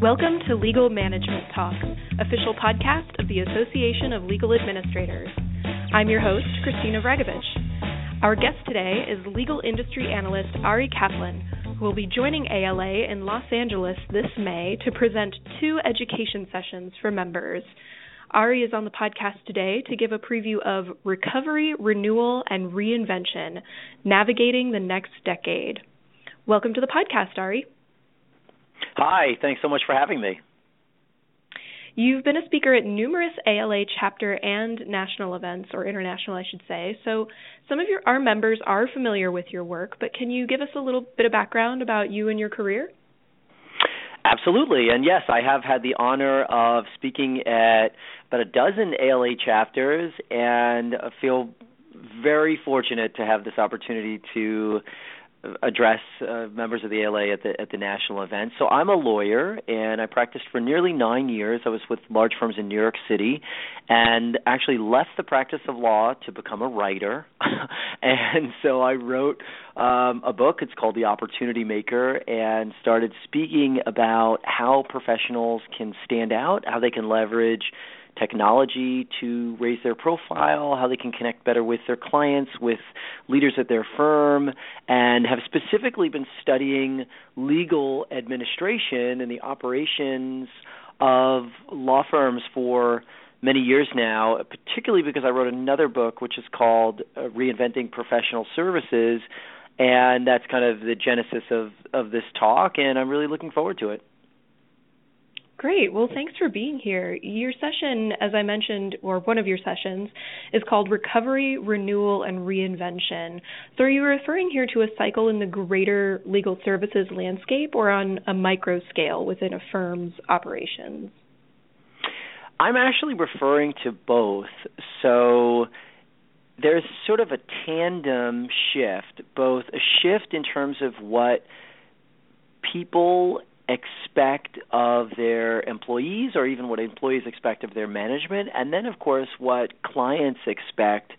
Welcome to Legal Management Talk, official podcast of the Association of Legal Administrators. I'm your host, Christina Vragovich. Our guest today is legal industry analyst Ari Kaplan, who will be joining ALA in Los Angeles this May to present two education sessions for members. Ari is on the podcast today to give a preview of Recovery, Renewal, and Reinvention Navigating the Next Decade. Welcome to the podcast, Ari. Hi, thanks so much for having me. You've been a speaker at numerous ALA chapter and national events, or international, I should say. So, some of your our members are familiar with your work, but can you give us a little bit of background about you and your career? Absolutely, and yes, I have had the honor of speaking at about a dozen ALA chapters, and feel very fortunate to have this opportunity to address uh, members of the ALA at the at the national event. So I'm a lawyer and I practiced for nearly 9 years. I was with large firms in New York City and actually left the practice of law to become a writer. and so I wrote um, a book. It's called The Opportunity Maker and started speaking about how professionals can stand out, how they can leverage technology to raise their profile, how they can connect better with their clients, with leaders at their firm, and have specifically been studying legal administration and the operations of law firms for many years now, particularly because I wrote another book which is called uh, Reinventing Professional Services, and that's kind of the genesis of of this talk and I'm really looking forward to it. Great. Well, thanks for being here. Your session, as I mentioned, or one of your sessions, is called Recovery, Renewal, and Reinvention. So, are you referring here to a cycle in the greater legal services landscape or on a micro scale within a firm's operations? I'm actually referring to both. So, there's sort of a tandem shift, both a shift in terms of what people expect of their employees or even what employees expect of their management and then of course what clients expect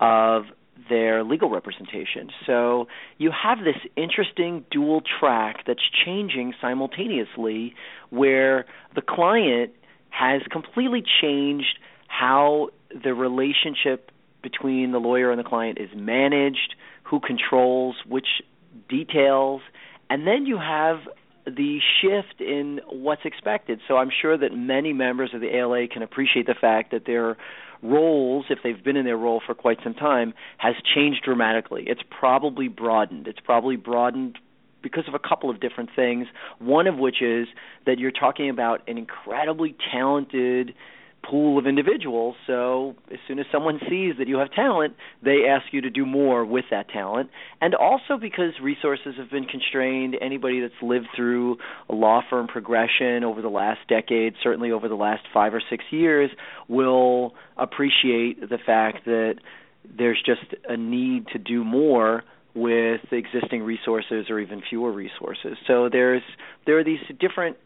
of their legal representation. So you have this interesting dual track that's changing simultaneously where the client has completely changed how the relationship between the lawyer and the client is managed, who controls which details, and then you have the shift in what's expected. So I'm sure that many members of the ALA can appreciate the fact that their roles, if they've been in their role for quite some time, has changed dramatically. It's probably broadened. It's probably broadened because of a couple of different things. One of which is that you're talking about an incredibly talented pool of individuals. So as soon as someone sees that you have talent, they ask you to do more with that talent. And also because resources have been constrained, anybody that's lived through a law firm progression over the last decade, certainly over the last 5 or 6 years, will appreciate the fact that there's just a need to do more with existing resources or even fewer resources. So there's there are these different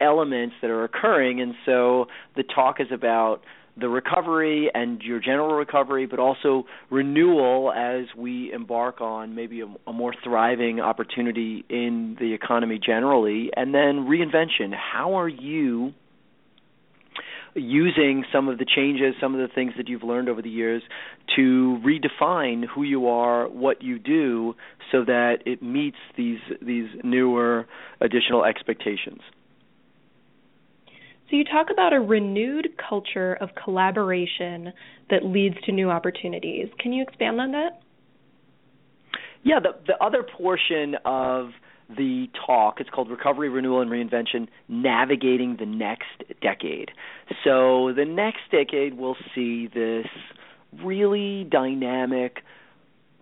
elements that are occurring and so the talk is about the recovery and your general recovery, but also renewal as we embark on maybe a, a, more thriving opportunity in the economy generally, and then reinvention. How are you using some of the changes, some of the things that you've learned over the years to redefine who you are, what you do, so that it meets these these newer additional expectations? So you talk about a renewed culture of collaboration that leads to new opportunities. Can you expand on that? Yeah, the the other portion of the talk. It's called Recovery, Renewal, and Reinvention Navigating the Next Decade. So, the next decade will see this really dynamic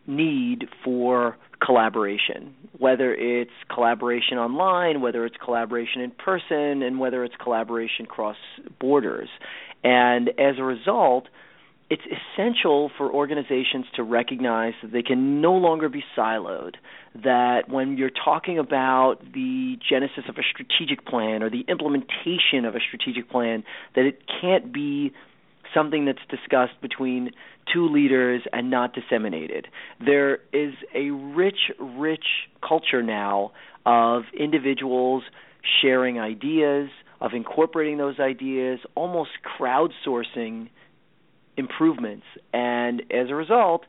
need for collaboration, whether it's collaboration online, whether it's collaboration in person, and whether it's collaboration cross borders. And as a result, it's essential for organizations to recognize that they can no longer be siloed. That when you're talking about the genesis of a strategic plan or the implementation of a strategic plan, that it can't be something that's discussed between two leaders and not disseminated. There is a rich, rich culture now of individuals sharing ideas, of incorporating those ideas, almost crowdsourcing improvements. And as a result,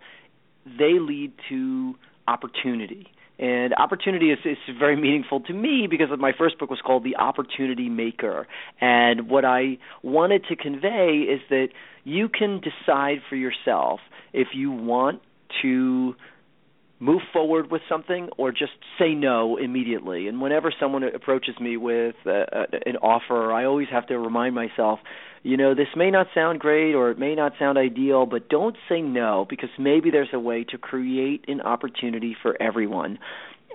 they lead to opportunity. And opportunity is, is very meaningful to me because my first book was called The Opportunity Maker. And what I wanted to convey is that you can decide for yourself if you want to move forward with something or just say no immediately. And whenever someone approaches me with uh, an offer, I always have to remind myself, you know, this may not sound great or it may not sound ideal, but don't say no because maybe there's a way to create an opportunity for everyone.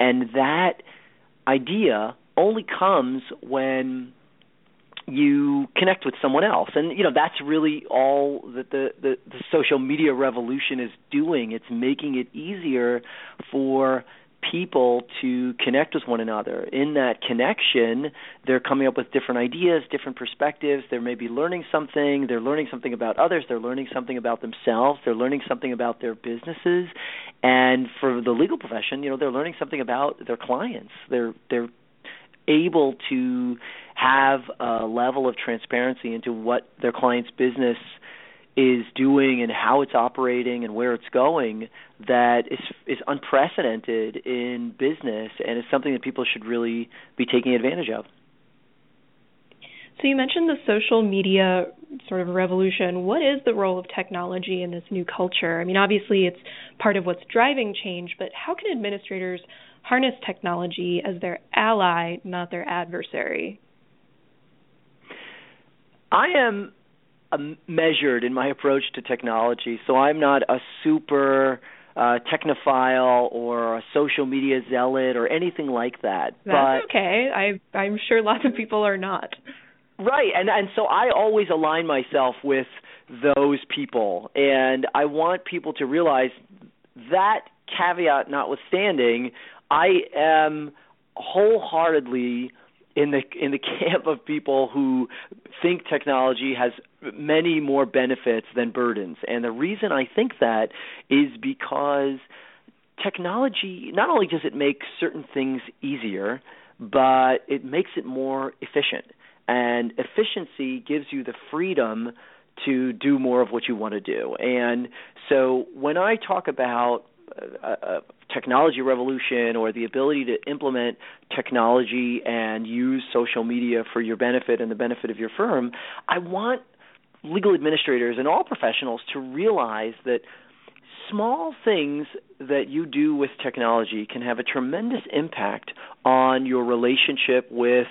And that idea only comes when you connect with someone else and you know that's really all that the, the the social media revolution is doing it's making it easier for people to connect with one another. In that connection they're coming up with different ideas different perspectives. They may be learning something. They're learning something about others. They're learning something about themselves. They're learning something about their businesses. And for the legal profession you know they're learning something about their clients. They're they're able to have a level of transparency into what their client's business is doing and how it's operating and where it's going that is is unprecedented in business and is something that people should really be taking advantage of. So you mentioned the social media sort of revolution. What is the role of technology in this new culture? I mean, obviously it's part of what's driving change, but how can administrators harness technology as their ally, not their adversary? I am measured in my approach to technology, so I'm not a super uh, technophile or a social media zealot or anything like that. That's but, okay. I I'm sure lots of people are not. Right, and and so I always align myself with those people, and I want people to realize that caveat notwithstanding, I am wholeheartedly in the in the camp of people who think technology has many more benefits than burdens. And the reason I think that is because technology not only does it make certain things easier, but it makes it more efficient. And efficiency gives you the freedom to do more of what you want to do. And so when I talk about a, technology revolution or the ability to implement technology and use social media for your benefit and the benefit of your firm, I want legal administrators and all professionals to realize that small things that you do with technology can have a tremendous impact on your relationship with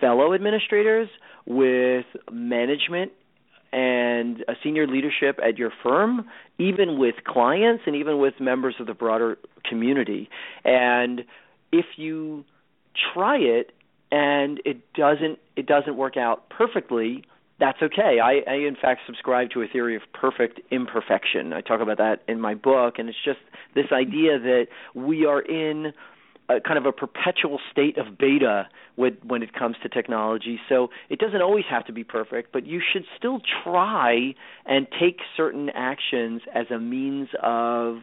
fellow administrators, with management and a senior leadership at your firm, even with clients and even with members of the broader community. And if you try it and it doesn't it doesn't work out perfectly, that's okay. I, I in fact subscribe to a theory of perfect imperfection. I talk about that in my book, and it's just this idea that we are in a kind of a perpetual state of beta with, when it comes to technology. So it doesn't always have to be perfect, but you should still try and take certain actions as a means of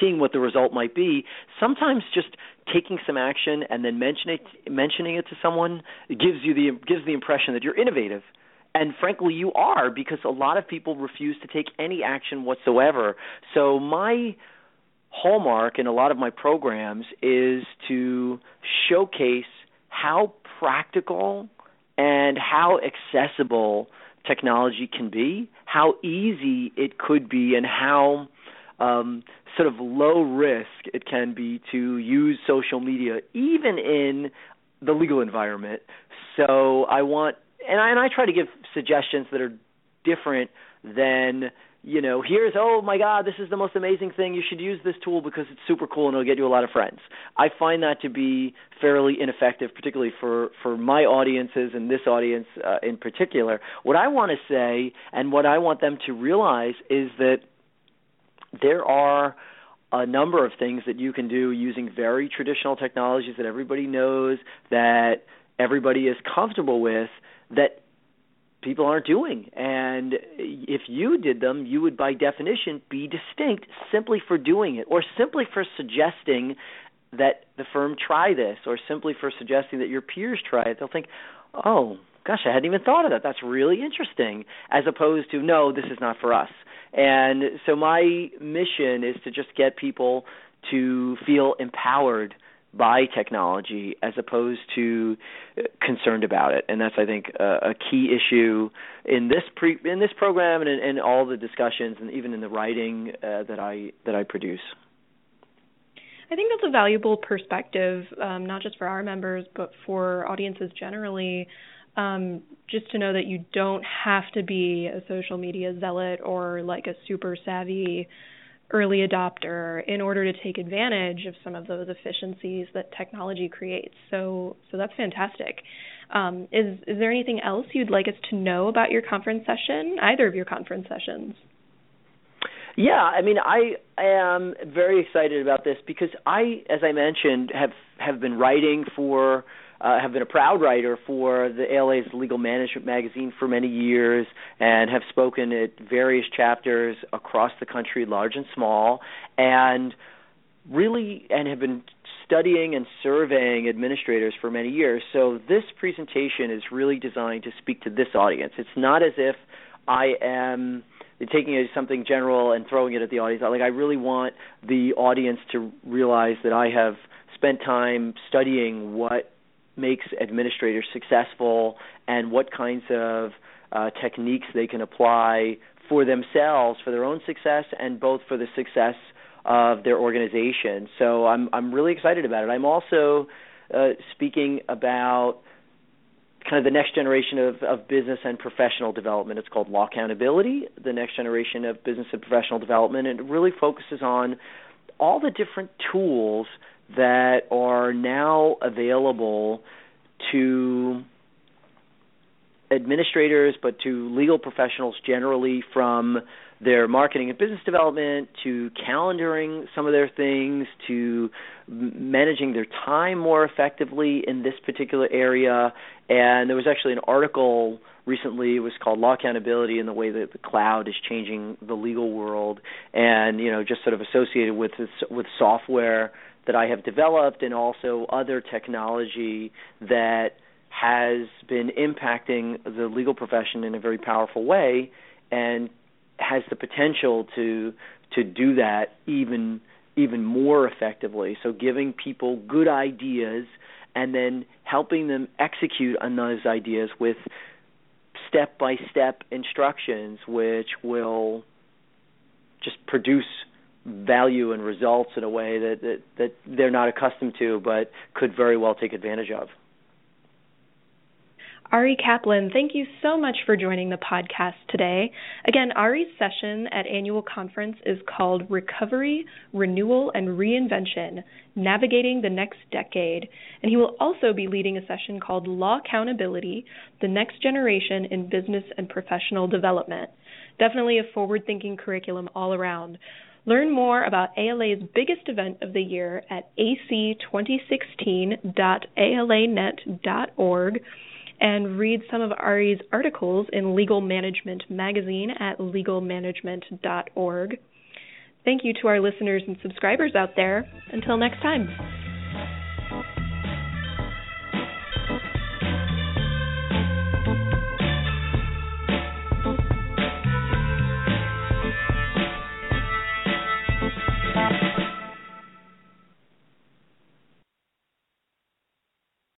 seeing what the result might be. Sometimes just taking some action and then mentioning it, mentioning it to someone gives you the gives the impression that you're innovative. And frankly, you are because a lot of people refuse to take any action whatsoever. So my hallmark in a lot of my programs is to showcase how practical and how accessible technology can be, how easy it could be, and how um, sort of low risk it can be to use social media, even in the legal environment. So I want, and I, and I try to give suggestions that are different than you know, here's oh my god, this is the most amazing thing. You should use this tool because it's super cool and it'll get you a lot of friends. I find that to be fairly ineffective, particularly for for my audiences and this audience uh, in particular. What I want to say and what I want them to realize is that there are a number of things that you can do using very traditional technologies that everybody knows that everybody is comfortable with that people aren't doing. And if you did them, you would by definition be distinct simply for doing it or simply for suggesting that the firm try this or simply for suggesting that your peers try it, they'll think, "Oh, gosh, I hadn't even thought of that. That's really interesting." As opposed to, "No, this is not for us." And so my mission is to just get people to feel empowered by technology as opposed to uh, concerned about it and that's i think a, a key issue in this pre in this program and in, in all the discussions and even in the writing uh, that i that i produce I think that's a valuable perspective, um, not just for our members, but for audiences generally. Um, just to know that you don't have to be a social media zealot or like a super savvy early adopter in order to take advantage of some of those efficiencies that technology creates. So, so that's fantastic. Um, is is there anything else you'd like us to know about your conference session? Either of your conference sessions? Yeah, I mean, I am very excited about this because I, as I mentioned, have have been writing for uh, have been a proud writer for the ALA's Legal Management magazine for many years and have spoken at various chapters across the country, large and small, and really and have been studying and surveying administrators for many years. So this presentation is really designed to speak to this audience. It's not as if I am taking it as something general and throwing it at the audience. Like I really want the audience to realize that I have spent time studying what makes administrators successful and what kinds of uh, techniques they can apply for themselves, for their own success, and both for the success of their organization. So I'm I'm really excited about it. I'm also uh, speaking about kind of the next generation of, of business and professional development. It's called Lawcountability, the next generation of business and professional development, and it really focuses on all the different tools that are now available to administrators, but to legal professionals generally, from their marketing and business development to calendaring some of their things to managing their time more effectively in this particular area. And there was actually an article recently it was called Lawcountability and the way that the cloud is changing the legal world and you know just sort of associated with this, with software that I have developed and also other technology that has been impacting the legal profession in a very powerful way and has the potential to to do that even even more effectively. So giving people good ideas and then helping them execute on those ideas with step by step instructions which will just produce value and results in a way that, that that they're not accustomed to but could very well take advantage of. Ari Kaplan, thank you so much for joining the podcast today. Again, Ari's session at annual conference is called Recovery, Renewal, and Reinvention Navigating the Next Decade. And he will also be leading a session called Lawcountability The Next Generation in Business and Professional Development. Definitely a forward thinking curriculum all around. Learn more about ALA's biggest event of the year at ac2016.alanet.org and read some of Ari's articles in Legal Management magazine at legalmanagement.org. Thank you to our listeners and subscribers out there. Until next time.